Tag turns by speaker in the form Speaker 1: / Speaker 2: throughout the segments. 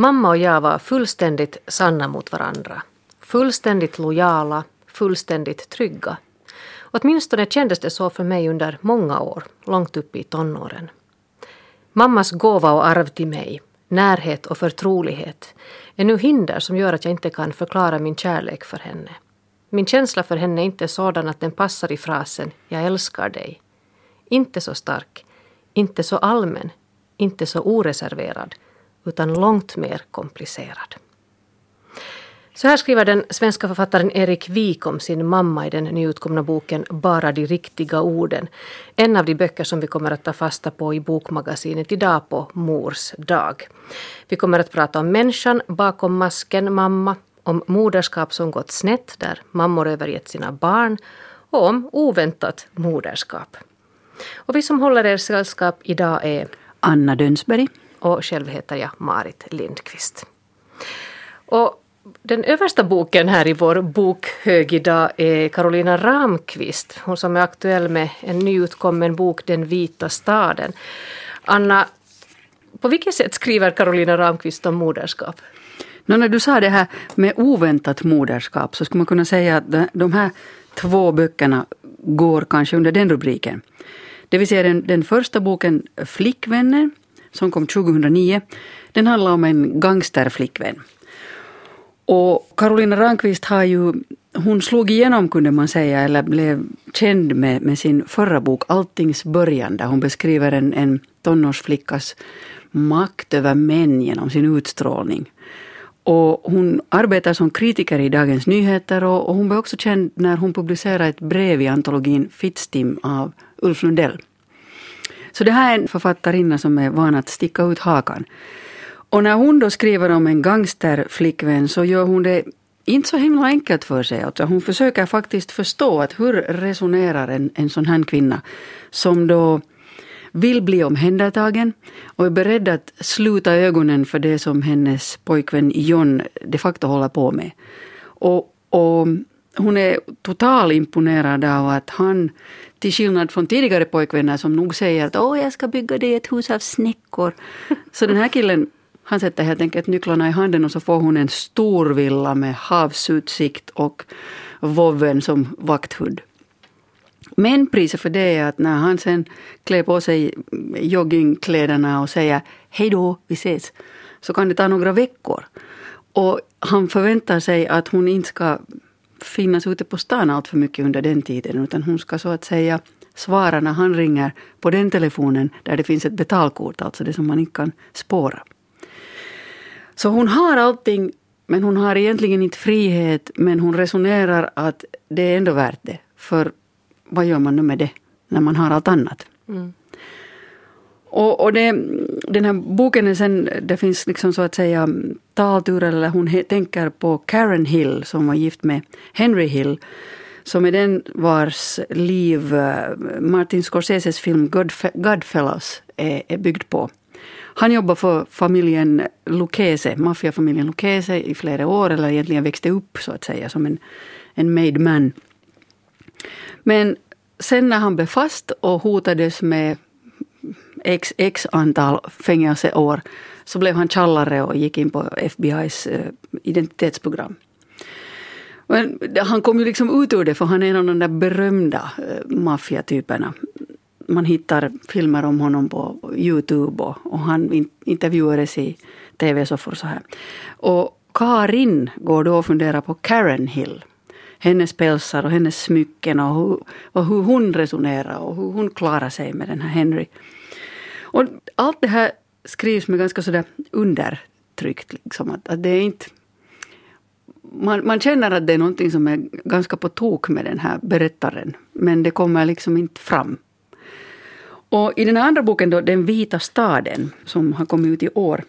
Speaker 1: Mamma och jag var fullständigt sanna mot varandra. Fullständigt lojala, fullständigt trygga. Åtminstone kändes det så för mig under många år, långt upp i tonåren. Mammas gåva och arv till mig, närhet och förtrolighet, är nu hinder som gör att jag inte kan förklara min kärlek för henne. Min känsla för henne är inte sådan att den passar i frasen ”jag älskar dig”. Inte så stark, inte så allmän, inte så oreserverad, utan långt mer komplicerad. Så här skriver den svenska författaren Erik Wik om sin mamma i den nyutkomna boken Bara de riktiga orden. En av de böcker som vi kommer att ta fasta på i Bokmagasinet idag på Mors dag. Vi kommer att prata om människan bakom masken mamma, om moderskap som gått snett där mammor övergett sina barn och om oväntat moderskap. Och vi som håller er sällskap idag är
Speaker 2: Anna Dönsberg
Speaker 1: och själv heter jag Marit Lindqvist. Och den översta boken här i vår bokhög idag är Carolina Ramqvist, hon som är aktuell med en nyutkommen bok Den vita staden. Anna, på vilket sätt skriver Carolina Ramqvist om moderskap?
Speaker 2: No, när du sa det här med oväntat moderskap så skulle man kunna säga att de här två böckerna går kanske under den rubriken. Det vill säga den, den första boken Flickvänner som kom 2009. Den handlar om en gangsterflickvän. Och Carolina Ramqvist har ju, hon slog igenom kunde man säga, eller blev känd med, med sin förra bok Alltings början, där hon beskriver en, en tonårsflickas makt över män genom sin utstrålning. Och hon arbetar som kritiker i Dagens Nyheter och, och hon blev också känd när hon publicerade ett brev i antologin Fittstim av Ulf Lundell. Så det här är en författarinna som är van att sticka ut hakan. Och när hon då skriver om en gangsterflickvän så gör hon det inte så himla enkelt för sig. Alltså hon försöker faktiskt förstå att hur resonerar en, en sån här kvinna som då vill bli omhändertagen och är beredd att sluta ögonen för det som hennes pojkvän John de facto håller på med. Och, och hon är totalt imponerad av att han, till skillnad från tidigare pojkvänner som nog säger att åh, jag ska bygga dig ett hus av snäckor. Så den här killen, han sätter helt enkelt nycklarna i handen och så får hon en stor villa med havsutsikt och vovven som vakthund. Men priset för det är att när han sen klär på sig joggingkläderna och säger hej då, vi ses, så kan det ta några veckor. Och han förväntar sig att hon inte ska finnas ute på stan allt för mycket under den tiden utan hon ska så att säga svara när han ringer på den telefonen där det finns ett betalkort, alltså det som man inte kan spåra. Så hon har allting men hon har egentligen inte frihet men hon resonerar att det är ändå värt det. För vad gör man nu med det när man har allt annat? Mm. Och, och det, den här boken är sen, det finns liksom så att säga mm, talturer, eller hon he, tänker på Karen Hill som var gift med Henry Hill. Som är den vars liv eh, Martin Scorseses film Godf Godfellas är, är byggd på. Han jobbade för familjen Lucchese, maffiafamiljen Lucchese i flera år, eller egentligen växte upp så att säga som en, en made man. Men sen när han blev fast och hotades med x, x antal fängelseår så blev han tjallare och gick in på FBIs eh, identitetsprogram. Men han kom ju liksom ut ur det för han är en av de där berömda eh, maffiatyperna. Man hittar filmer om honom på Youtube och, och han intervjuades i tv-soffor så här. Och Karin går då och funderar på Karen Hill. Hennes pälsar och hennes smycken och hur, och hur hon resonerar och hur hon klarar sig med den här Henry. Och allt det här skrivs med ganska sådär undertryckt. Liksom, att, att det är inte... Man, man känner att det är någonting som är ganska på tok med den här berättaren. Men det kommer liksom inte fram. Och i den andra boken då, Den vita staden, som har kommit ut i år.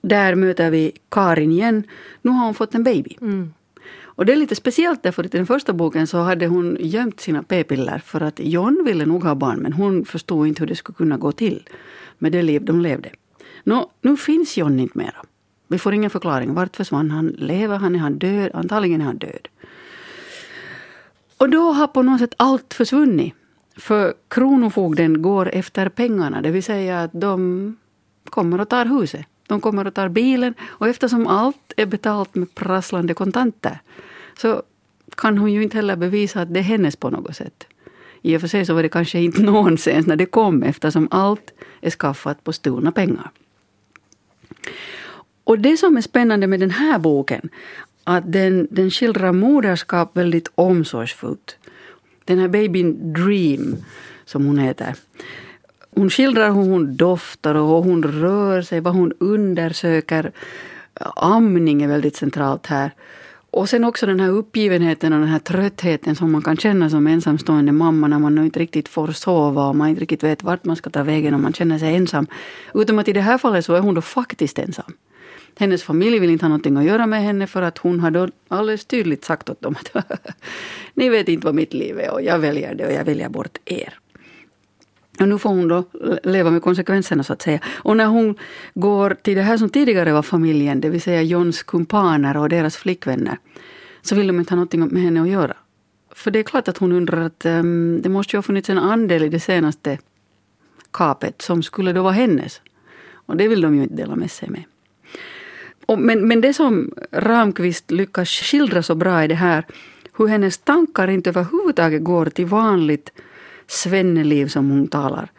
Speaker 2: Där möter vi Karin igen. Nu har hon fått en baby. Mm. Och det är lite speciellt därför att i den första boken så hade hon gömt sina p-piller för att John ville nog ha barn men hon förstod inte hur det skulle kunna gå till med det liv de levde. Nå, nu finns John inte mera. Vi får ingen förklaring. Vart försvann han? Lever han? Är han död? Antagligen är han död. Och då har på något sätt allt försvunnit. För Kronofogden går efter pengarna, det vill säga att de kommer och tar huset de kommer och tar bilen. Och eftersom allt är betalt med prasslande kontanter så kan hon ju inte heller bevisa att det är hennes på något sätt. I och för sig så var det kanske inte någonsin när det kom eftersom allt är skaffat på stulna pengar. Och det som är spännande med den här boken, att den, den skildrar moderskap väldigt omsorgsfullt. Den här babyn Dream, som hon heter. Hon skildrar hur hon doftar och hur hon rör sig, vad hon undersöker. Amning är väldigt centralt här. Och sen också den här uppgivenheten och den här tröttheten som man kan känna som ensamstående mamma när man nu inte riktigt får sova och man inte riktigt vet vart man ska ta vägen och man känner sig ensam. Utom att i det här fallet så är hon då faktiskt ensam. Hennes familj vill inte ha någonting att göra med henne för att hon har då alldeles tydligt sagt åt dem att ni vet inte vad mitt liv är och jag väljer det och jag väljer bort er. Och nu får hon då eh, leva med konsekvenserna så att säga. Och när hon går till det här som tidigare var familjen, det vill säga Johns kumpaner och deras flickvänner, så vill de inte ha någonting med henne att göra. För det är klart att hon undrar att um, det måste ju ha funnits en andel i det senaste kapet som skulle då vara hennes. Och det vill de ju inte dela med sig med. Och, men, men det som Ramqvist lyckas skildra så bra är det här hur hennes tankar inte överhuvudtaget går till vanligt svenneliv som hon talar,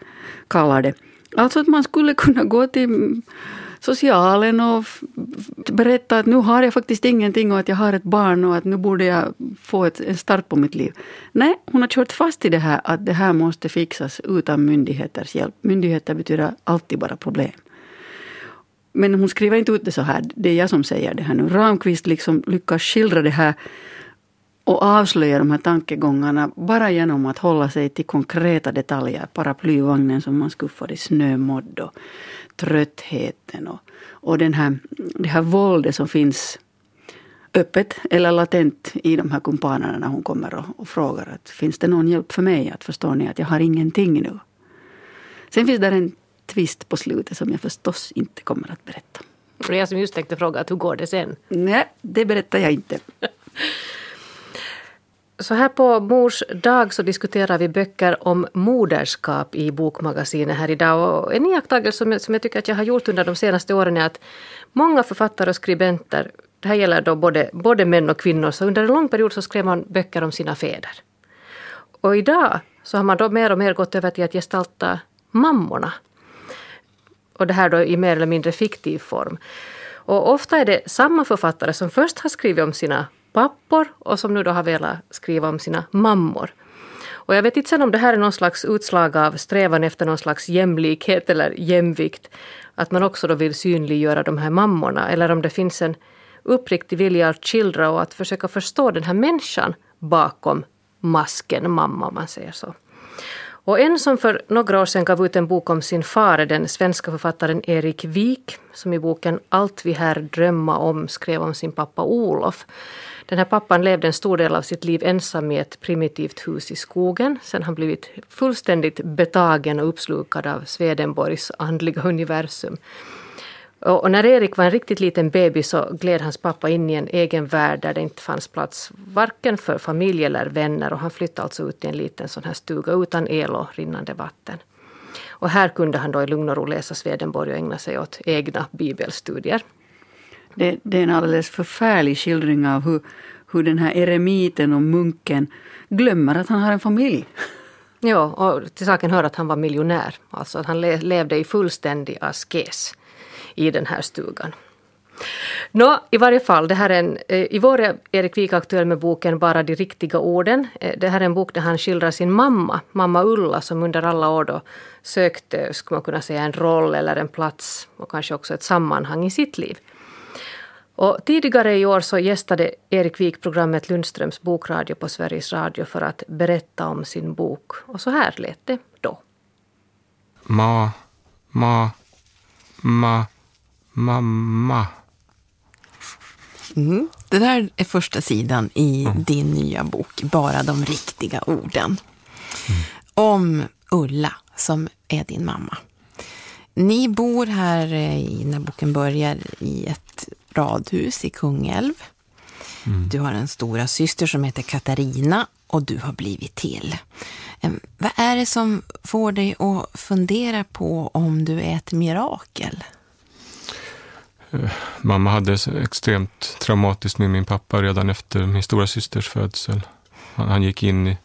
Speaker 2: kallar det. Alltså att man skulle kunna gå till socialen och berätta att nu har jag faktiskt ingenting och att jag har ett barn och att nu borde jag få ett, en start på mitt liv. Nej, hon har kört fast i det här att det här måste fixas utan myndigheters hjälp. Myndigheter betyder alltid bara problem. Men hon skriver inte ut det så här, det är jag som säger det här nu. Ramqvist liksom lyckas skildra det här och avslöja de här tankegångarna bara genom att hålla sig till konkreta detaljer. Paraplyvagnen som man skuffar i snömodd och tröttheten och, och den här, det här våldet som finns öppet eller latent i de här kumpanerna när hon kommer och, och, frågar att finns det någon hjälp för mig? Att förstår ni att jag har ingenting nu? Sen finns där en twist på slutet som jag förstås inte kommer att berätta.
Speaker 1: Det är jag som just tänkte fråga att hur går det sen?
Speaker 2: Nej, det berättar jag inte.
Speaker 1: Så här på mors dag så diskuterar vi böcker om moderskap i Bokmagasinet här idag. Och en iakttagelse som jag, som jag tycker att jag har gjort under de senaste åren är att många författare och skribenter, det här gäller då både, både män och kvinnor, så under en lång period så skrev man böcker om sina fäder. Och idag så har man då mer och mer gått över till att gestalta mammorna. Och det här då i mer eller mindre fiktiv form. Och ofta är det samma författare som först har skrivit om sina pappor och som nu då har velat skriva om sina mammor. Och jag vet inte sen om det här är någon slags utslag av strävan efter någon slags jämlikhet eller jämvikt. Att man också då vill synliggöra de här mammorna eller om det finns en uppriktig vilja att skildra och att försöka förstå den här människan bakom masken mamma om man säger så. Och en som för några år sedan gav ut en bok om sin far är den svenska författaren Erik Wik som i boken Allt vi här drömma om skrev om sin pappa Olof. Den här pappan levde en stor del av sitt liv ensam i ett primitivt hus i skogen. Sen han blivit fullständigt betagen och uppslukad av Swedenborgs andliga universum. Och när Erik var en riktigt liten bebis så gled hans pappa in i en egen värld där det inte fanns plats varken för familj eller vänner och han flyttade alltså ut i en liten sån här stuga utan el och rinnande vatten. Och här kunde han då i lugn och ro läsa Swedenborg och ägna sig åt egna bibelstudier.
Speaker 2: Det, det, är en alldeles förfärlig skildring av hur, hur den här eremiten och munken glömmer att han har en familj.
Speaker 1: Ja, och till saken hör att han var miljonär. Alltså att han levde i fullständig askes i den här stugan. Nå, i varje fall, det här är en, eh, i vår är Erik Wik aktuell med boken Bara de riktiga orden. Eh, det här är en bok där han skildrar sin mamma, mamma Ulla, som under alla år då sökte, skulle man kunna säga, en roll eller en plats och kanske också ett sammanhang i sitt liv. Och tidigare i år så gästade Erik Wik programmet Lundströms bokradio på Sveriges Radio för att berätta om sin bok. Och så här lät det då.
Speaker 3: Ma, ma, ma, mamma.
Speaker 4: Mm. Det där är första sidan i mm. din nya bok, Bara de riktiga orden. Mm. Om Ulla, som är din mamma. Ni bor här, i, när boken börjar, i ett radhus i Kungälv. Mm. Du har en stora syster som heter Katarina och du har blivit till. Vad är det som får dig att fundera på om du är ett mirakel?
Speaker 3: Eh, mamma hade extremt traumatiskt med min pappa redan efter min stora systers födsel. Han, han gick in i,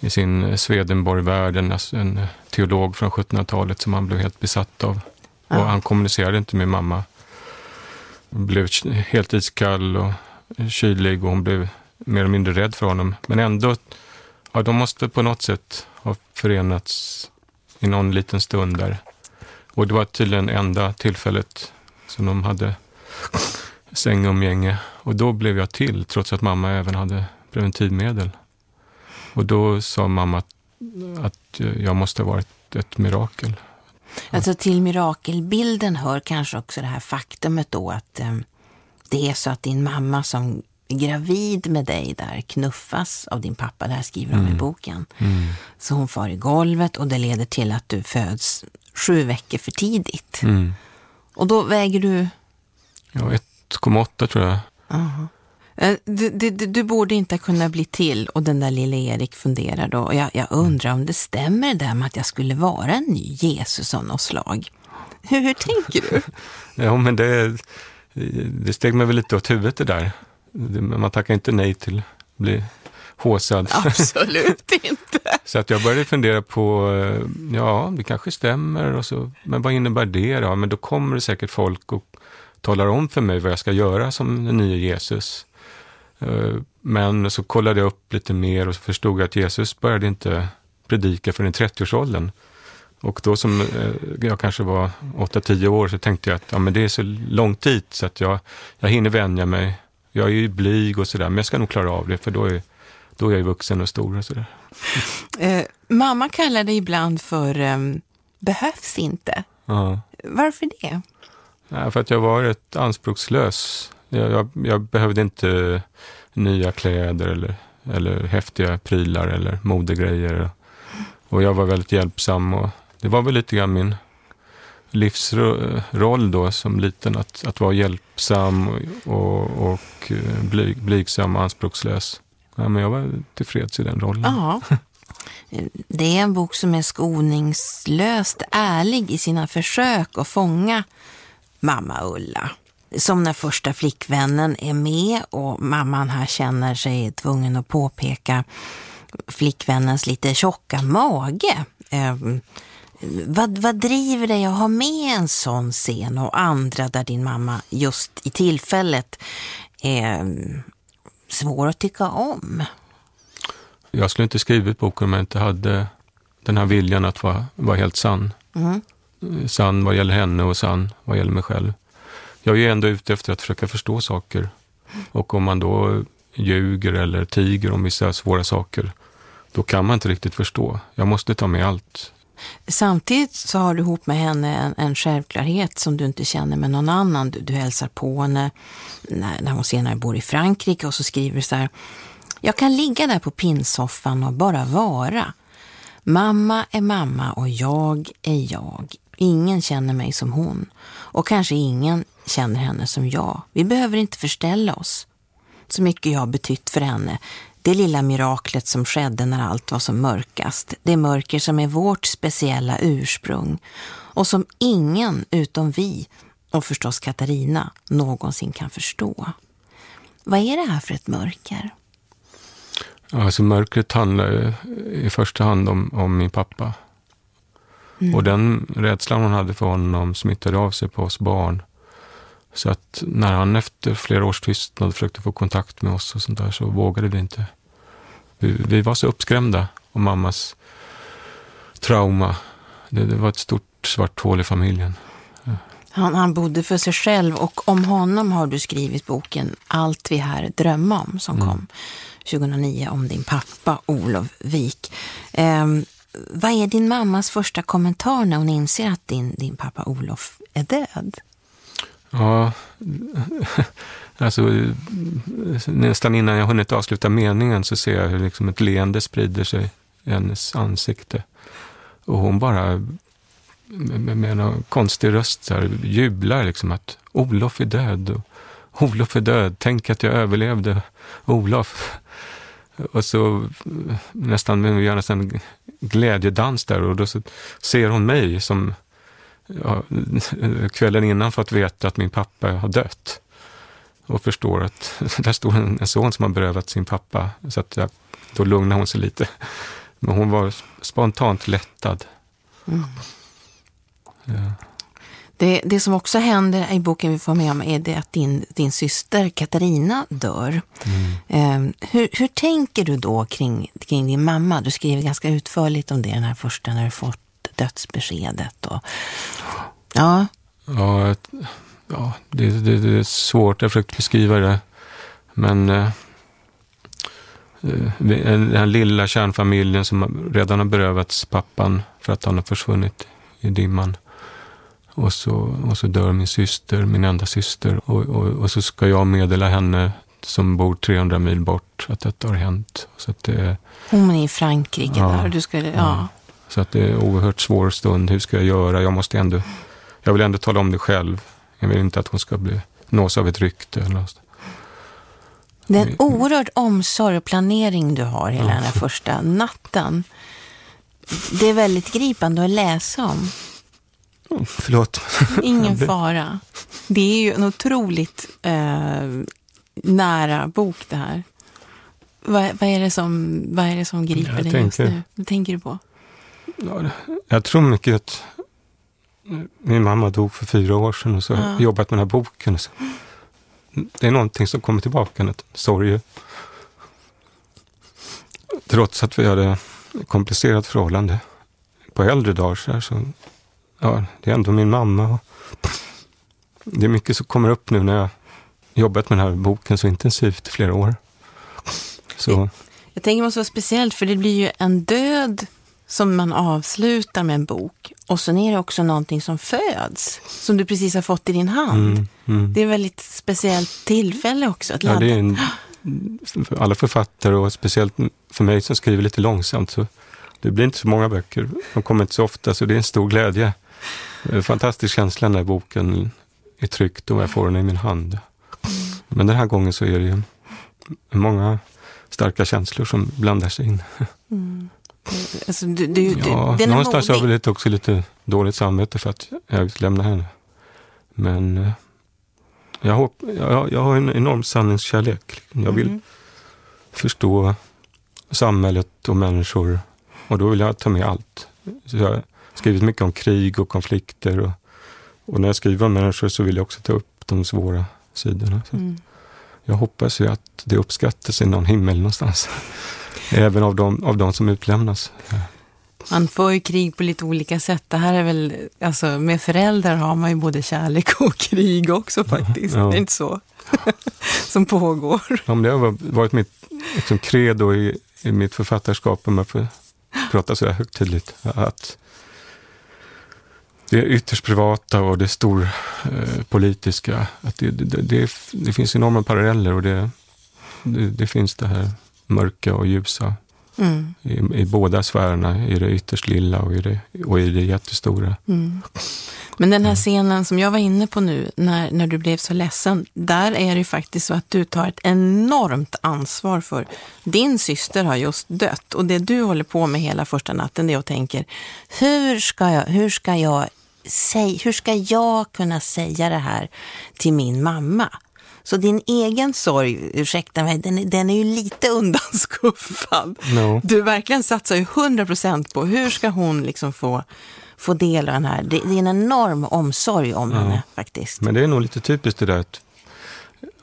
Speaker 3: i sin Swedenborg-värld, en, en teolog från 1700-talet som han blev helt besatt av. Och
Speaker 4: Ja.
Speaker 3: han kommunicerade inte med mamma. Blev helt iskall och kylig och hon blev mer eller mindre rädd för honom. Men ändå, ja, de måste på något sätt ha förenats i någon liten stund där. Och det var tydligen enda tillfället som de hade sängumgänge. Och då blev jag till, trots att mamma även hade preventivmedel. Och då sa mamma att, att jag måste ha varit ett mirakel.
Speaker 4: Alltså till mirakelbilden hör kanske också det här faktumet då att eh, det är så att din mamma som är gravid med dig där knuffas av din pappa, det här skriver de i boken. Så hon far i golvet och det leder till att du föds sju veckor för tidigt.
Speaker 3: Mm.
Speaker 4: Och då väger du
Speaker 3: Ja, 1,8 tror jag.
Speaker 4: Eh, Du, du, du, borde inte kunna bli till och den där lille Erik funderar då. Och jag, jag undrar om det stämmer det där med att jag skulle vara en ny Jesus av något slag. Hur, hur tänker du?
Speaker 3: Ja, men det, det steg mig väl lite åt huvudet det där. Man tackar inte nej till att bli håsad.
Speaker 4: Absolut inte.
Speaker 3: Så att jag började fundera på, eh, ja, det kanske stämmer, och så, men vad innebär det då? Men då kommer det säkert folk och talar om för mig vad jag ska göra som den nye Jesus. Eh, Men så kollade jag upp lite mer och så förstod jag att Jesus började inte predika förrän i 30-årsåldern. Och då som eh, jag kanske var 8-10 år så tänkte jag att ja, men det är så lång tid så att jag, jag hinner vänja mig. Jag är ju blyg och sådär, men jag ska nog klara av det för då är, då är jag ju vuxen och stor och sådär.
Speaker 4: Eh, mamma kallar det ibland för ehm, behövs inte.
Speaker 3: Ja.
Speaker 4: Varför det?
Speaker 3: Nej, för att jag var rätt anspråkslös. Jag, jag, jag behövde inte nya kläder eller, eller häftiga prylar eller modegrejer. Och jag var väldigt hjälpsam och det var väl lite grann min livsroll då som liten, att, att vara hjälpsam och, och, och eh, blyg, blygsam och anspråkslös. Ja, men jag var tillfreds i den rollen.
Speaker 4: Ja. Det är en bok som är skoningslöst ärlig i sina försök att fånga mamma Ulla. Som när första flickvännen är med och mamman här känner sig tvungen att påpeka flickvännens lite tjocka mage. Eh, vad, vad driver dig att ha med en sån scen och andra där din mamma just i tillfället eh, svår att tycka om?
Speaker 3: Jag skulle inte skrivit boken om jag inte hade den här viljan att vara, vara helt sann.
Speaker 4: Mm.
Speaker 3: Sann vad gäller henne och sann vad gäller mig själv. Jag är ju ändå ute efter att försöka förstå saker. Och om man då ljuger eller tiger om vissa svåra saker, då kan man inte riktigt förstå. Jag måste ta med allt.
Speaker 4: Samtidigt så har du ihop med henne en, en självklarhet som du inte känner med någon annan. Du, du hälsar på henne när, när hon senare bor i Frankrike och så skriver du så här. Jag kan ligga där på pinnsoffan och bara vara. Mamma är mamma och jag är jag. Ingen känner mig som hon. Och kanske ingen känner henne som jag. Vi behöver inte förställa oss. Så mycket jag har betytt för henne. Det lilla miraklet som skedde när allt var som mörkast. Det mörker som är vårt speciella ursprung. Och som ingen utom vi, och förstås Katarina, någonsin kan förstå. Vad är det här för ett mörker?
Speaker 3: Alltså mörkret handlar i första hand om, om min pappa. Och den rädslan hon hade för honom smittade av sig på oss barn. Så att när han efter flera års tystnad försökte få kontakt med oss och sånt där så vågade vi inte. Vi, vi var så uppskrämda om mammas trauma. Det, det var ett stort svart hål i familjen.
Speaker 4: Han, han bodde för sig själv och om honom har du skrivit boken Allt vi här drömmer om som kom 2009 om din pappa Olof Wik. Ehm, vad är din mammas första kommentar när hon inser att din, din pappa Olof är död?
Speaker 3: Ja, alltså nästan innan jag hunnit avsluta meningen så ser jag hur liksom ett leende sprider sig i hennes ansikte. Och hon bara med, med en konstig röst så här, jublar liksom att Olof är död. Och Olof är död, tänk att jag överlevde Olof. Och så nästan, vi gör nästan glädjedans där och då så ser hon mig som ja, kvällen innan fått veta att min pappa har dött. Och förstår att där står en, en son som har berövat sin pappa. Så att jag, då lugnar hon sig lite. Men hon var spontant lättad. Mm.
Speaker 4: Ja. Det, det som också händer i boken vi får med om är det att din, din syster Katarina dör. Mm. Eh, hur, hur tänker du då kring, kring din mamma? Du skriver ganska utförligt om det den här första när du fått dödsbeskedet. Och,
Speaker 3: ja. Ja, ja det, det, det är svårt. Jag har försökt beskriva det. Men eh, eh den här lilla kärnfamiljen som redan har berövats pappan för att han har försvunnit i dimman. Och så, och så dör min syster, min enda syster. Och, och, och så ska jag meddela henne som bor 300 mil bort att detta har hänt. Så att det,
Speaker 4: Hon är i Frankrike ja, där. Du ska, ja. ja.
Speaker 3: Så att det är en oerhört svår stund. Hur ska jag göra? Jag måste ändå, jag vill ändå tala om det själv. Jag vill inte att hon ska bli, nås av ett rykte. Eller något.
Speaker 4: Det är en oerhörd omsorg och planering du har hela ja. den här första natten. Det är väldigt gripande att läsa om.
Speaker 3: Oh, förlåt.
Speaker 4: Ingen fara. Det är ju en otroligt eh, nära bok det här. Vad, vad, är det som, vad är det som griper jag dig tänker, just nu? Vad tänker du på?
Speaker 3: Ja, jag tror mycket att min mamma dog för fyra år sedan och så har jag jobbat med den här boken. Så. Det är någonting som kommer tillbaka, en sorg. Trots att vi hade ett komplicerat förhållande på äldre dagar så, här, så ja, det är ändå min mamma. Det är mycket som kommer upp nu när jag jobbat med den här boken så intensivt i flera år. Så.
Speaker 4: Jag tänker det måste vara speciellt för det blir ju en död som man avslutar med en bok och sen är det också någonting som föds, som du precis har fått i din hand. Mm, mm. Det är ett väldigt speciellt tillfälle också att ladda.
Speaker 3: Ja, det är en, för alla författare och speciellt för mig som skriver lite långsamt så det blir inte så många böcker. De kommer inte så ofta så det är en stor glädje. En fantastisk känsla när boken är tryckt och jag får den i min hand. Men den här gången så är det många starka känslor som blandar sig in. Mm.
Speaker 4: Alltså, du, du,
Speaker 3: ja,
Speaker 4: du,
Speaker 3: någonstans har jag också lite dåligt samvete för att jag lämnar henne. Men eh, jag, hopp, jag, jag har en enorm sanningskärlek. Jag vill mm. förstå samhället och människor och då vill jag ta med allt. Så jag har skrivit mycket om krig och konflikter och, och när jag skriver om människor så vill jag också ta upp de svåra sidorna. Mm. Jag hoppas ju att det uppskattas i någon himmel någonstans. Även av de, av de som utlämnas.
Speaker 4: Man får ju krig på lite olika sätt. Det här är väl, alltså med föräldrar har man ju både kärlek och krig också faktiskt. Ja. Det är inte så som pågår.
Speaker 3: Ja, men det har varit mitt liksom, credo i, i mitt författarskap, om jag får prata så här högtidligt. Att det är ytterst privata och det stor eh, politiska. Att det, det, det, det, finns enorma paralleller och det, det, finns det här mörka och ljusa. Mm. I, I, båda sfärerna, i det ytterst lilla och i det, och i det jättestora. Mm.
Speaker 4: Men den här scenen som jag var inne på nu, när, när du blev så ledsen, där är det faktiskt så att du tar ett enormt ansvar för din syster har just dött och det du håller på med hela första natten det är att tänker, hur ska jag, hur ska jag säg, hur ska jag kunna säga det här till min mamma? Så din egen sorg, ursäkta mig, den, den är ju lite undanskuffad. No. Du verkligen satsar ju 100% på hur ska hon liksom få, få del av den här. Det, är en enorm omsorg om ja. henne faktiskt.
Speaker 3: Men det är nog lite typiskt det där att,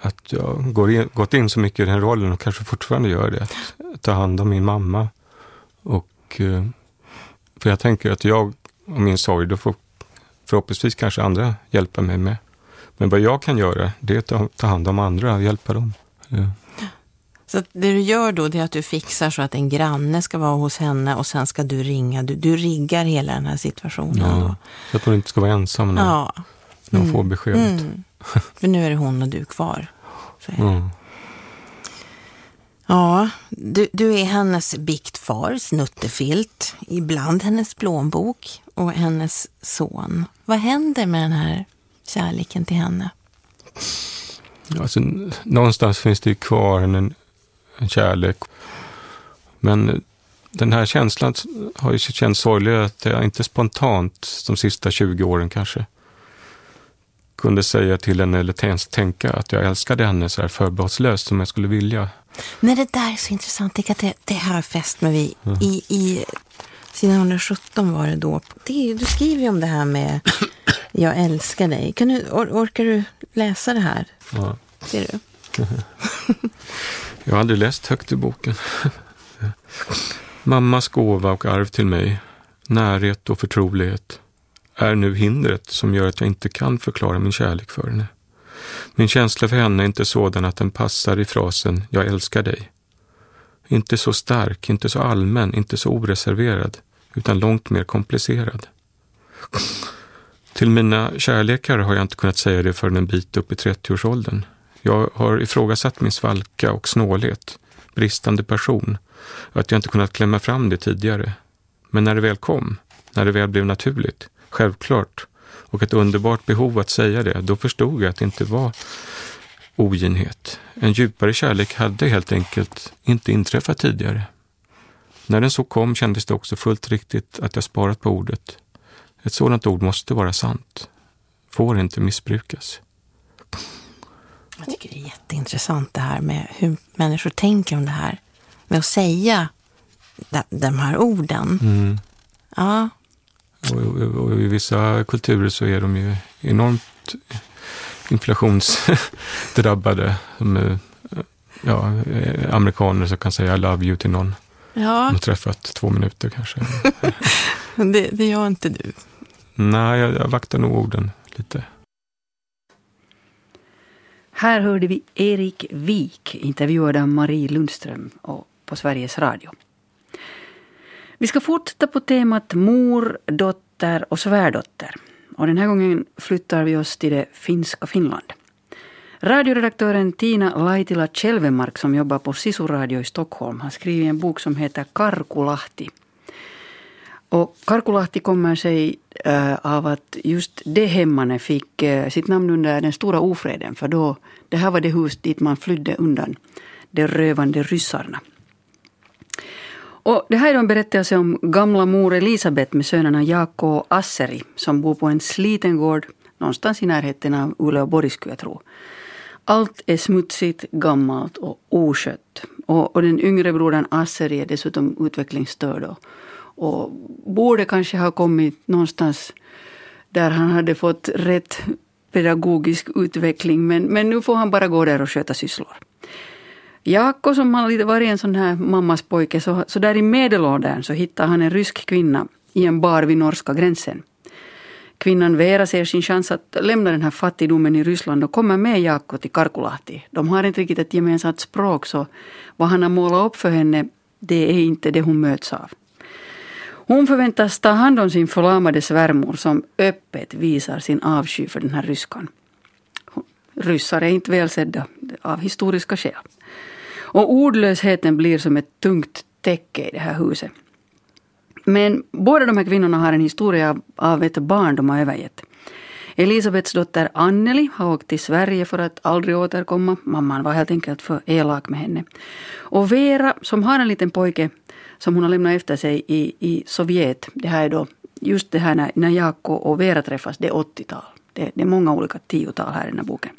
Speaker 3: att jag går in, gått in så mycket i den rollen och kanske fortfarande gör det. Att ta hand om min mamma. Och, eh, för jag tänker att jag och min sorg, då får förhoppningsvis kanske andra hjälpa mig med. Men vad jag kan göra, det är att ta hand om andra och hjälpa dem. Ja.
Speaker 4: Så det du gör då, det är att du fixar så att en granne ska vara hos henne och sen ska du ringa. Du, du riggar hela den här situationen. Ja, då.
Speaker 3: Så att hon inte ska vara ensam när, ja. när hon mm. får beskedet. Mm.
Speaker 4: För nu är det hon och du kvar. Mm. Ja, du, du är hennes biktfar, snuttefilt, ibland hennes plånbok och hennes son. Vad händer med den här kärleken till henne?
Speaker 3: Alltså, någonstans finns det ju kvar en, en kärlek. Men den här känslan har ju känts sorglig att jag inte spontant de sista 20 åren kanske kunde säga till henne eller ens tänka att jag älskade henne så här förbehållslöst som jag skulle vilja.
Speaker 4: Men det där är så intressant. Det, det, det har jag fäst mig vid. Mm. I, I sidan 117 var det då. Det, du skriver ju om det här med jag älskar dig. Kan du, or, orkar du läsa det här?
Speaker 3: Ja.
Speaker 4: Ser du?
Speaker 3: jag har aldrig läst högt i boken. Mammas gåva och arv till mig, närhet och förtrolighet, är nu hindret som gör att jag inte kan förklara min kärlek för henne. Min känsla för henne är inte sådan att den passar i frasen ”jag älskar dig”. Inte så stark, inte så allmän, inte så oreserverad, utan långt mer komplicerad. Till mina kärlekar har jag inte kunnat säga det förrän en bit upp i 30-årsåldern. Jag har ifrågasatt min svalka och snålhet, bristande passion att jag inte kunnat klämma fram det tidigare. Men när det väl kom, när det väl blev naturligt, självklart och ett underbart behov att säga det, då förstod jag att det inte var oginhet. En djupare kärlek hade helt enkelt inte inträffat tidigare. När den så kom kändes det också fullt riktigt att jag sparat på ordet. Ett sådant ord måste vara sant, får inte missbrukas.
Speaker 4: Jag tycker det är jätteintressant det här med hur människor tänker om det här. Med att säga de här orden.
Speaker 3: Mm.
Speaker 4: Ja.
Speaker 3: Och, och, och, i vissa kulturer så är de ju enormt inflationsdrabbade. Som, ja, amerikaner som kan säga I love you till någon.
Speaker 4: Ja. De
Speaker 3: har träffat två minuter kanske.
Speaker 4: det, det gör inte du.
Speaker 3: Nej, jag, jag vaktar nog orden lite.
Speaker 2: Här hörde vi Erik Wik intervjuad av Marie Lundström på Sveriges Radio. Vi ska fortsätta på temat mor, dotter och svärdotter. Och den här gången flyttar vi oss till det finska Finland. Radioredaktören Tina Laitila Chelvemark som jobbar på Sisu Radio i Stockholm har skrivit en bok som heter Karkulahti. Och Karkulahti kommer sig äh, av att just det hemmanet fick äh, sitt namn under den stora ofreden. För då, det här var det hus dit man flydde undan de rövande ryssarna. Och det här är en berättelse om gamla mor Elisabet med sönerna Jaakko och Asseri som bor på en sliten gård någonstans i närheten av Uleåborg skulle jag tro. Allt är smutsigt, gammalt och oskött. Och, och den yngre brodern Asseri är dessutom utvecklingsstörd och, och borde kanske ha kommit någonstans där han hade fått rätt pedagogisk utveckling men, men nu får han bara gå där och sköta sysslor. Jaakko som har lite varit en sån här mammas pojke, så, så där i medelåldern så hittar han en rysk kvinna i en bar vid norska gränsen. Kvinnan Vera ser sin chans att lämna den här fattigdomen i Ryssland och kommer med Jaakko till Karkulahti. De har inte riktigt ett gemensamt språk så vad han har målat upp för henne det är inte det hon möts av. Hon förväntas ta hand om sin förlamade svärmor som öppet visar sin avsky för den här ryskan. Ryssar är inte välsedda av historiska skäl. Och ordlösheten blir som ett tungt täcke i det här huset. Men båda de här kvinnorna har en historia av, ett barn de har övergett. Elisabeths dotter Anneli har åkt till Sverige för att aldrig återkomma. Mamman var helt enkelt för elak med henne. Och Vera, som har en liten pojke som hon har lämnat efter sig i, i Sovjet. Det här är då just det här när, när Jaakko och Vera träffas, det är 80-tal. Det, det, är många olika tiotal här i den här boken.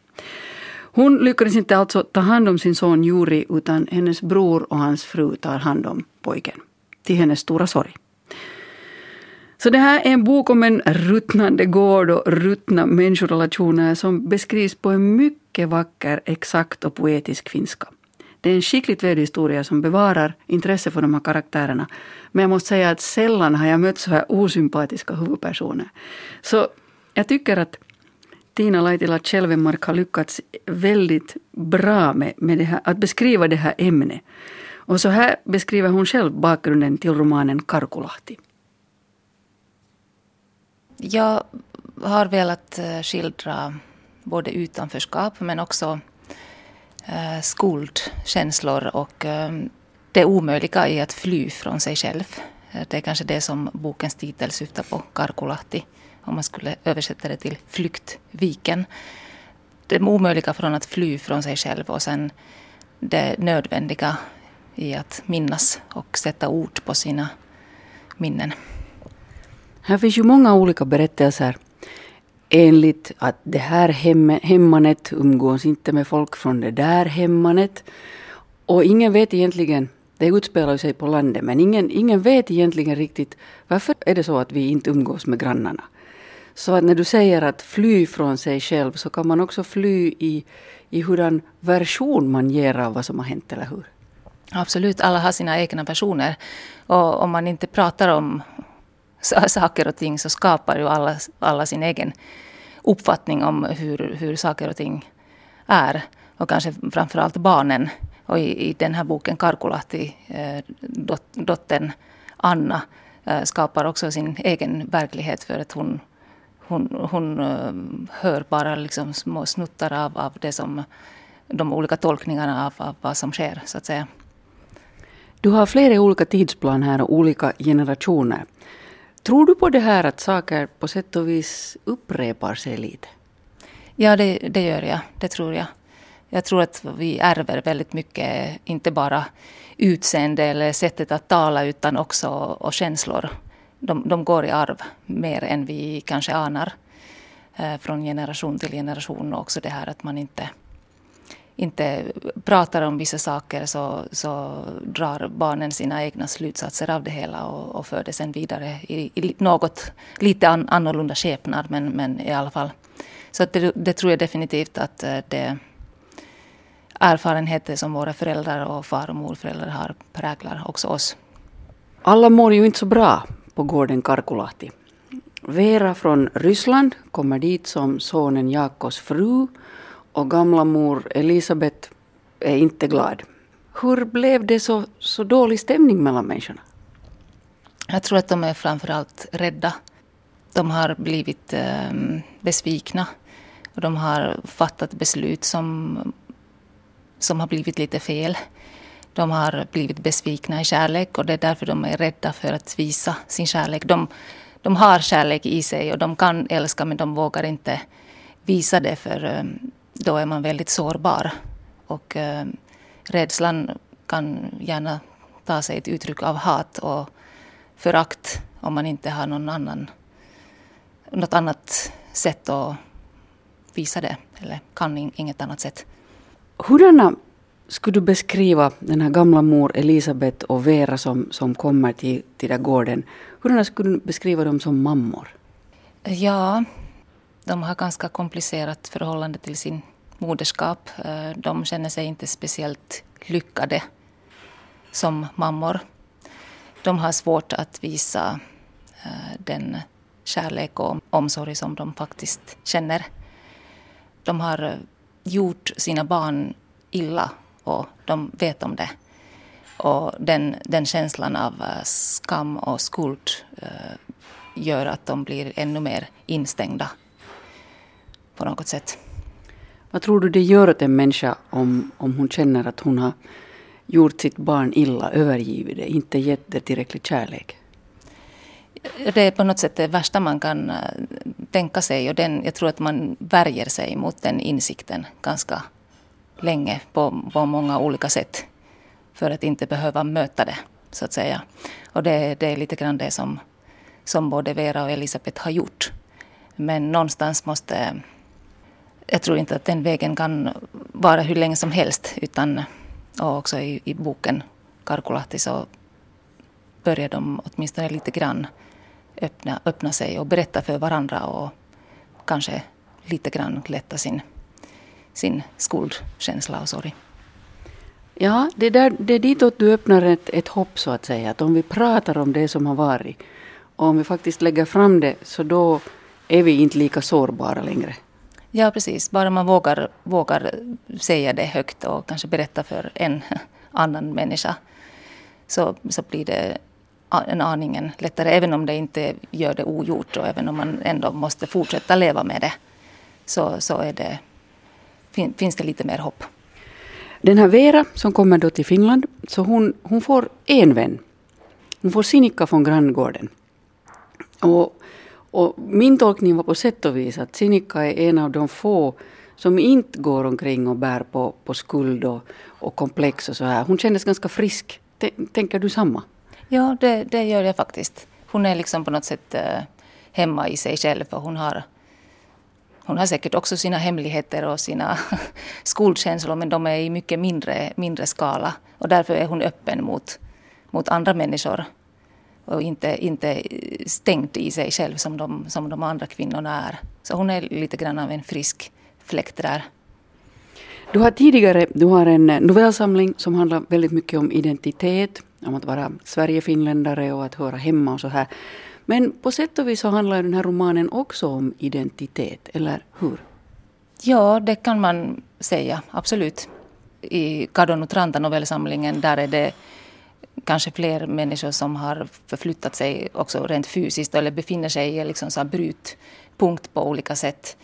Speaker 2: Hon lyckades inte alltså ta hand om sin son Juri utan hennes bror och hans fru tar hand om pojken. Till hennes stora sorg. Så det här är en bok om en ruttnande gård och ruttna människorelationer som beskrivs på en mycket vacker, exakt och poetisk finska. Det är en skickligt vävd historia som bevarar intresse för de här karaktärerna. Men jag måste säga att sällan har jag mött så här osympatiska huvudpersoner. Så jag tycker att Tina Laitila Kjelvemark har lyckats väldigt bra med, med det här, att beskriva det här ämnet. Och så här beskriver hon själv bakgrunden till romanen Karkulahti.
Speaker 5: Jag har velat eh, skildra både utanförskap men också Eh, skuldkänslor och eh, det omöjliga i att fly från sig själv. Eh, det är kanske det som bokens titel syftar på, Karkulahti om man skulle översätta det till flyktviken. Det omöjliga från att fly från sig själv och sen det nödvändiga i att minnas och sätta ord på sina minnen.
Speaker 2: Här finns ju många olika berättelser. Enligt att det här hemmanet umgås inte med folk från det där hemmanet. Och ingen vet egentligen, det utspelar sig på landet, men ingen, ingen vet egentligen riktigt varför är det så att vi inte umgås med grannarna. Så att när du säger att fly från sig själv så kan man också fly i, i hurdan version man ger av vad som har hänt, eller hur?
Speaker 5: Absolut, alla har sina egna versioner. Och om man inte pratar om saker och ting så skapar ju alla, alla sin egen uppfattning om hur, hur saker och ting är. Och kanske framförallt barnen. Och i, i den här boken Karkulahti, eh, dot, dottern Anna, eh, skapar också sin egen verklighet för att hon, hon, hon eh, hör bara liksom små snuttar av, av det som, de olika tolkningarna av, av vad som sker, så att säga.
Speaker 2: Du har flera olika tidsplan här och olika generationer. Tror du på det här att saker på sätt och vis upprepar sig lite?
Speaker 5: Ja, det, det gör jag. Det tror jag. Jag tror att vi ärver väldigt mycket, inte bara utseende eller sättet att tala, utan också och känslor. De, de går i arv mer än vi kanske anar. Eh, från generation till generation och också det här att man inte inte pratar om vissa saker så, så drar barnen sina egna slutsatser av det hela och, och för det sen vidare i, i något lite an, annorlunda skepnad men, men i alla fall. Så det, det, tror jag definitivt att eh, det erfarenheter som våra föräldrar och far och morföräldrar har präglar också oss.
Speaker 2: Alla mår ju inte så bra på gården Karkulahti. Vera från Ryssland kommer dit som sonen Jakos fru och gamla mor Elisabet är inte glad. Hur blev det så, så dålig stämning mellan människorna?
Speaker 5: Jag tror att de är framförallt rädda. De har blivit eh, besvikna. Och de har fattat beslut som, som har blivit lite fel. De har blivit besvikna i kärlek och det är därför de är rädda för att visa sin kärlek. De, de har kärlek i sig och de kan älska men de vågar inte visa det för ehm, då är man väldigt sårbar. Och eh, rädslan kan gärna ta sig ett uttryck av hat och förakt om man inte har någon annan, något annat sätt att visa det, eller kan inget annat sätt.
Speaker 2: Hurdana skulle du beskriva den här gamla mor Elisabet och Vera som, som kommer till, till den gården? Hurdana skulle du beskriva dem som mammor?
Speaker 5: Ja, de har ganska komplicerat förhållande till sin moderskap. Eh, de känner sig inte speciellt lyckade som mammor. De har svårt att visa eh, den kärlek och omsorg som de faktiskt känner. De har eh, gjort sina barn illa och de vet om det. Och den, den känslan av skam och skuld gör att de blir ännu mer instängda på något sätt.
Speaker 2: Vad tror du det gör åt en människa om, om hon känner att hon har gjort sitt barn illa, övergivit det, inte gett det tillräcklig kärlek?
Speaker 5: Det är på något sätt det värsta man kan äh, tänka sig och den, jag tror att man värjer sig mot den insikten ganska länge på, på många olika sätt för att inte behöva möta det, så att säga. Och det, det är lite grann det som, som både Vera och Elisabeth har gjort. Men någonstans måste jag tror inte att den vägen kan vara hur länge som helst. Utan, och också i, i boken Karkulahti så börjar de åtminstone lite grann öppna, öppna sig och berätta för varandra och kanske lite grann lätta sin, sin skuldkänsla och sorg.
Speaker 2: Ja, det, där, det är ditåt du öppnar ett, ett hopp så att säga. Att om vi pratar om det som har varit och om vi faktiskt lägger fram det så då är vi inte lika sårbara längre.
Speaker 5: Ja, precis. Bara man vågar, vågar säga det högt och kanske berätta för en annan människa så, så blir det en aningen lättare, även om det inte gör det ogjort och även om man ändå måste fortsätta leva med det så, så är det, fin, finns det lite mer hopp.
Speaker 2: Den här Vera som kommer då till Finland, så hon, hon får en vän. Hon får Sinikka från granngården. Och och min tolkning var på sätt och vis att Sinikka är en av de få som inte går omkring och bär på, på skuld och, och komplex och så här. Hon kändes ganska frisk. T tänker du samma?
Speaker 5: Ja, det, det, gör jag faktiskt. Hon är liksom på något sätt eh, hemma i sig själv och hon har hon har säkert också sina hemligheter och sina skuldkänslor men de är i mycket mindre, mindre skala. Och därför är hon öppen mot, mot andra människor. Och inte, inte stängd i sig själv som de, som de andra kvinnorna är. Så hon är lite grann av en frisk fläkt där.
Speaker 2: Du har tidigare du har en novellsamling som handlar väldigt mycket om identitet, om att vara Sverigefinländare och att höra hemma och så här. Men på sätt och vis så handlar den här romanen också om identitet, eller hur?
Speaker 5: Ja, det kan man säga, absolut. I Kadon och Tranta novellsamlingen, där är det kanske fler människor som har förflyttat sig också rent fysiskt eller befinner sig i liksom så brytpunkt på olika sätt.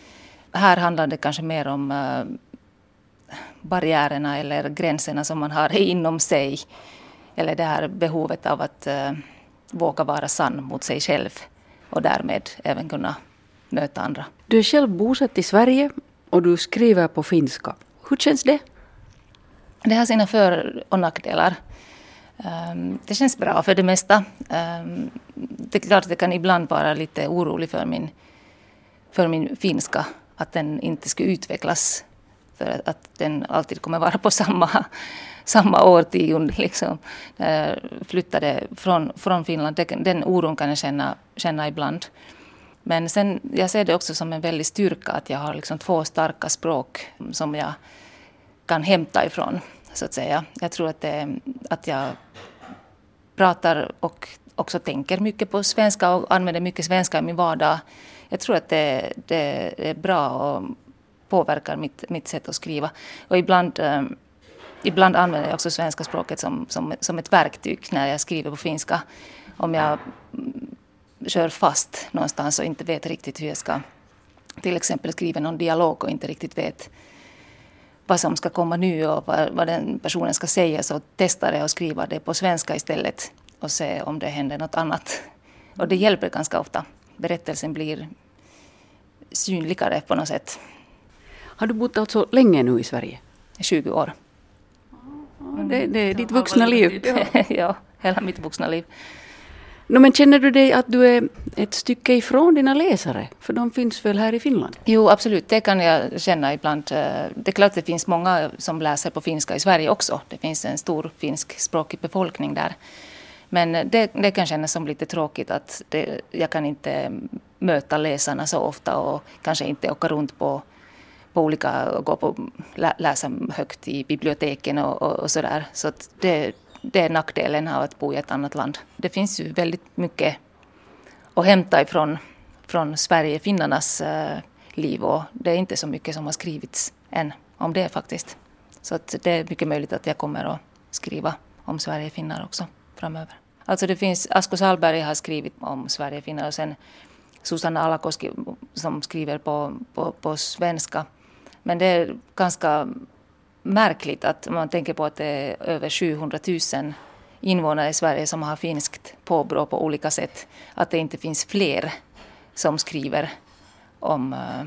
Speaker 5: Här handlar det kanske mer om uh, barriärerna eller gränserna som man har inom sig. Eller det här behovet av att uh, våga vara sann mot sig själv och därmed även kunna möta andra.
Speaker 2: Du är själv bosatt i Sverige och du skriver på finska. Hur känns det?
Speaker 5: Det har sina för och nackdelar. Ehm, det känns bra för det mesta. Ehm, det är klart att jag kan ibland vara lite orolig för min, för min finska. Att den inte ska utvecklas. För att den alltid kommer vara på samma samma årtionde. Liksom. Jag flyttade från, från Finland. Den oron kan jag känna, känna ibland. Men sen, jag ser det också som en väldig styrka att jag har liksom två starka språk som jag kan hämta ifrån så att säga. Jag tror att, det, att jag pratar och också tänker mycket på svenska och använder mycket svenska i min vardag. Jag tror att det, det är bra och påverkar mitt, mitt sätt att skriva. Och ibland ehm, ibland använder jag också svenska språket som, som, som ett verktyg när jag skriver på finska. Om jag kör fast någonstans och inte vet riktigt hur jag ska till exempel skriva någon dialog och inte riktigt vet vad som ska komma nu och vad, vad den personen ska säga så testar jag att skriva det på svenska istället och se om det händer något annat. Och det hjälper ganska ofta. Berättelsen blir synligare på något sätt.
Speaker 2: Har du bott alltså länge nu i Sverige?
Speaker 5: 20 år.
Speaker 2: Det, det är ditt vuxna liv.
Speaker 5: ja, hela mitt vuxna liv.
Speaker 2: No, men känner du dig att du är ett stycke ifrån dina läsare? För de finns väl här i Finland?
Speaker 5: Jo, absolut. Det kan jag känna ibland. Eh, det är klart att det finns många som läser på finska i Sverige också. Det finns en stor finskspråkig befolkning där. Men det, det kan kännas som lite tråkigt att det, jag kan inte möta läsarna så ofta och kanske inte åka runt på på olika, gå på, läsa högt i biblioteken och, och, och sådär. Så det, det är nackdelen av att bo i ett annat land. Det finns ju väldigt mycket att hämta ifrån från Sverigefinnarnas äh, eh, liv och det är inte så mycket som har skrivits än om det faktiskt. Så att det är mycket möjligt att jag kommer att skriva om Sverigefinnar också framöver. Alltså det finns, Asko Salberg har skrivit om Sverigefinnar och sen Susanna Alakoski som skriver på, på, på svenska. Men det är ganska märkligt att man tänker på att det är över 700 000 invånare i Sverige som har finskt påbrå på olika sätt. Att det inte finns fler som skriver om, eh,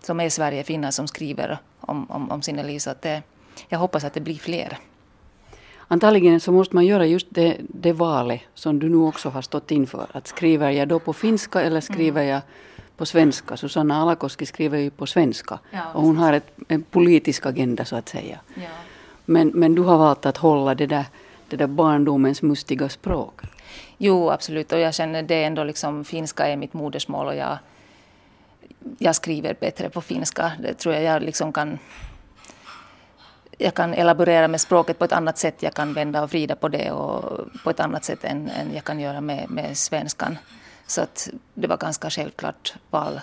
Speaker 5: som är Sverigefinnar som skriver om, om, om sina liv. Så att det, jag hoppas att det blir fler.
Speaker 2: Antagligen så måste man göra just det, det valet som du nu också har stått inför. Att skriver jag då på finska eller skriver jag på svenska. Susanna Alakoski skriver ju på svenska. Ja, och hon har ett, en politisk agenda så att säga. Ja. Men, men du har valt att hålla det där, det där barndomens mustiga språk.
Speaker 5: Jo, absolut. Och jag känner det ändå liksom, finska är mitt modersmål och jag, jag skriver bättre på finska. Det tror jag jag liksom kan jag kan elaborera med språket på ett annat sätt. Jag kan vända och vrida på det och på ett annat sätt än, än jag kan göra med, med svenskan. Så att det var ganska självklart val.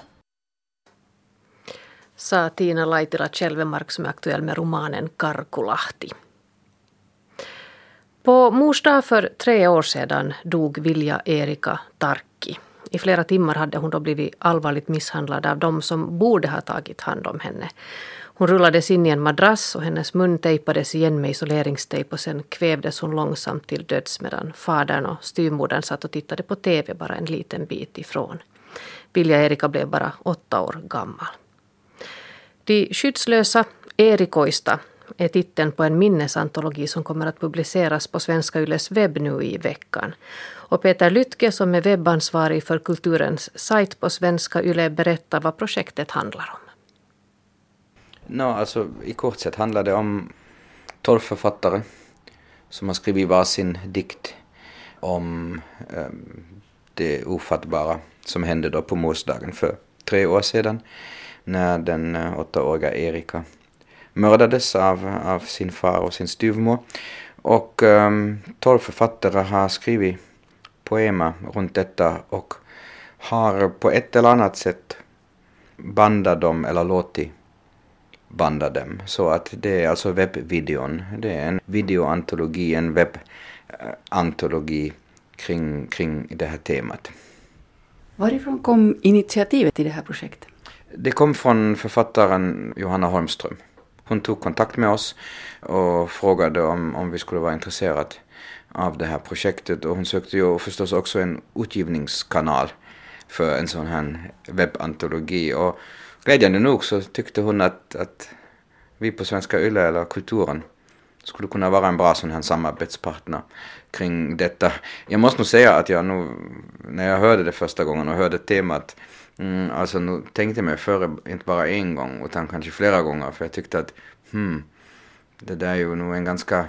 Speaker 1: Sa Tina Laitila Kälvemark som är aktuell med romanen Karkulahti. På mors dag för tre år sedan dog Vilja Erika Tarkki. I flera timmar hade hon då blivit allvarligt misshandlad av de som borde ha tagit hand om henne. Hon rullades in i en madrass och hennes mun tejpades igen med isoleringstejp och sen kvävdes hon långsamt till döds medan fadern och styvmodern satt och tittade på TV bara en liten bit ifrån. Vilja Erika blev bara åtta år gammal. De skyddslösa erikoista är titeln på en minnesantologi som kommer att publiceras på Svenska Yles webb nu i veckan. Och Peter Lytke som är webbansvarig för kulturens sajt på Svenska Yle berättar vad projektet handlar om.
Speaker 6: No, alltså, I kort sett handlar det om tolv författare som har skrivit varsin dikt om eh, det ofattbara som hände då på morsdagen för tre år sedan när den eh, åttaåriga Erika mördades av, av sin far och sin styvmor. Och ehm, um, tolv författare har skrivit poema runt detta och har på ett eller annat sätt bandat dem eller låtit banda dem. Så att det är alltså webbvideon. Det är en videoantologi, en webbantologi kring, kring det här temat.
Speaker 2: Varifrån kom initiativet till det här projektet?
Speaker 6: Det kom från författaren Johanna Holmström. Hon tog kontakt med oss och frågade om, om vi skulle vara intresserade av det här projektet och hon sökte ju förstås också en utgivningskanal för en sån här webbantologi och glädjande nog så tyckte hon att, att vi på Svenska Yle eller Kulturen skulle kunna vara en bra sån här samarbetspartner kring detta. Jag måste nog säga att jag nog, när jag hörde det första gången och hörde temat, mm, alltså nu tänkte jag mig före, inte bara en gång utan kanske flera gånger, för jag tyckte att hmm, det där är ju nog en ganska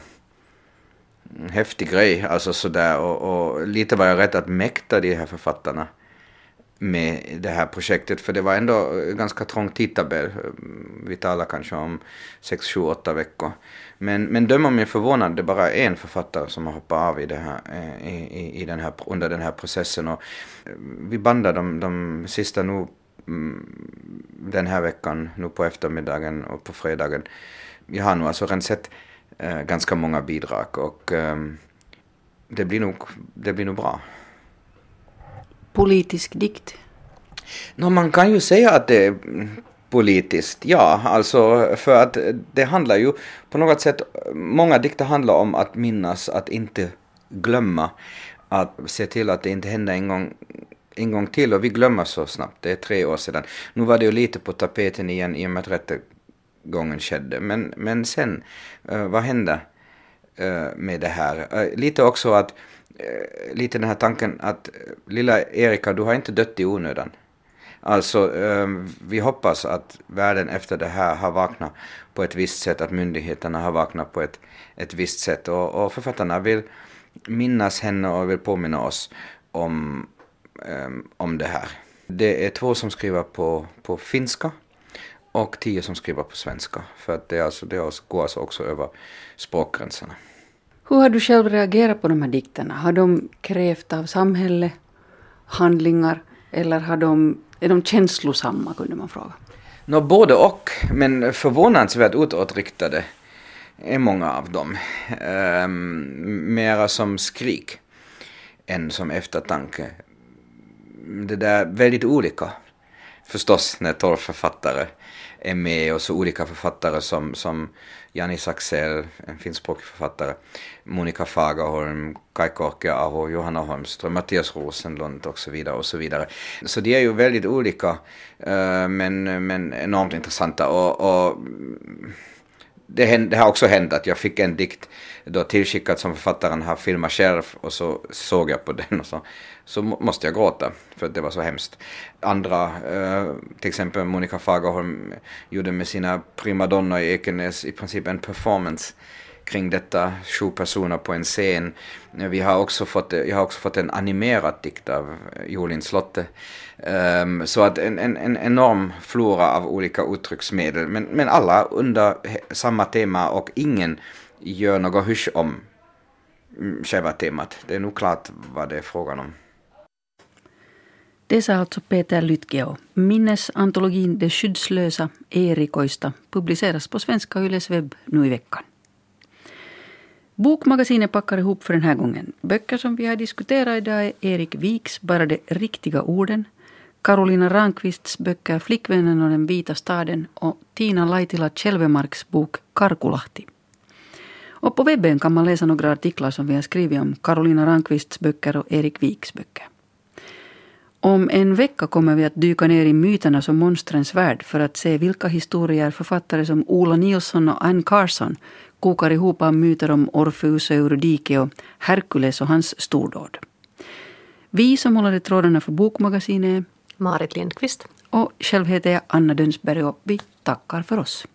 Speaker 6: häftig grej, alltså sådär, och, och lite var jag rädd att mäkta de här författarna med det här projektet, för det var ändå eh, ganska trång tidtabell. Eh, vi talar kanske om 6, 7, 8 veckor. Men, men döm om jag förvånad, det är bara en författare som har hoppat av i det här, eh, i, i, den här, under den här processen. Och vi bandade de, de sista nu mm, den här veckan, nu på eftermiddagen och på fredagen. Jag har nu alltså redan sett eh, ganska många bidrag och eh, det, blir nog, det blir nog bra
Speaker 2: politisk dikt?
Speaker 6: No, man kan ju säga att det är politiskt, ja, alltså för att det handlar ju på något sätt, många dikter handlar om att minnas, att inte glömma, att se till att det inte händer en gång en gång till och vi glömmer så snabbt, det är tre år sedan. Nu var det ju lite på tapeten igen i och med att rättegången skedde, men, men sen, uh, vad hände uh, med det här? Uh, lite också att Eh, lite den här tanken att eh, lilla Erika, du har inte dött i onödan. Alltså, ehm, vi hoppas att världen efter det här har vaknat på ett visst sätt, att myndigheterna har vaknat på ett, ett visst sätt. Och, och författarna vill minnas henne och vill påminna oss om, ehm, om det här. Det är två som skriver på, på finska och tio som skriver på svenska. För att det, alltså, det går alltså också över språkgränserna.
Speaker 2: Hur har du själv reagerat på de här dikterna? Har de krävt av samhället handlingar eller har de, är de känslosamma kunde man fråga?
Speaker 6: Nå, både och, men förvånansvärt utåtriktade är många av dem. Ehm, mera som skrik än som eftertanke. Det där väldigt olika förstås när tolv författare är med och så olika författare som, som Janis Axel, en finskspråkig författare, Monica Fagerholm, Kai Korkeaho, Johanna Holmström, Mattias Rosenlund och så vidare och så vidare. Så de är ju väldigt olika eh, men, men enormt intressanta och, och det, hände, det, har också hänt att jag fick en dikt då tillskickad som författaren har filmat själv och så såg jag på den och så, så måste jag gråta för att det var så hemskt. Andra, eh, till exempel Monica Fagerholm gjorde med sina primadonnor i Ekenäs i princip en performance kring detta, sju personer på en scen. Vi har också fått, jag har också fått en animerad dikt av eh, Jolin Slotte. Um, så att en, en, en, enorm flora av olika uttrycksmedel, men, men alla under samma tema och ingen gör något hysch om mm, själva temat. Det är nog klart vad det är frågan om.
Speaker 2: Det sa alltså Peter Lytkeo. Minnesantologin Det skyddslösa erikoista publiceras på Svenska Yles webb nu i veckan. Bokmagasinet packar ihop för den här gången. Böcker som vi har diskuterat idag är Erik Viks Bara de riktiga orden, Carolina Rankvists böcker Flickvännen och den vita staden och Tina Laitila Kjelvemarks bok Karkulahti. Och på webben kan man läsa några artiklar som vi har skrivit om Carolina Rankvists böcker och Erik Viks böcker. Om en vecka kommer vi att dyka ner i myternas och monstrens värld för att se vilka historier författare som Ola Nilsson och Anne Carson kokar ihop av myter om Orfeus och Eurydike och Herkules och hans stordåd. Vi som håller i trådarna för Bokmagasinet är
Speaker 1: Marit Lindqvist.
Speaker 2: och själv heter jag Anna Dönsberg och vi tackar för oss.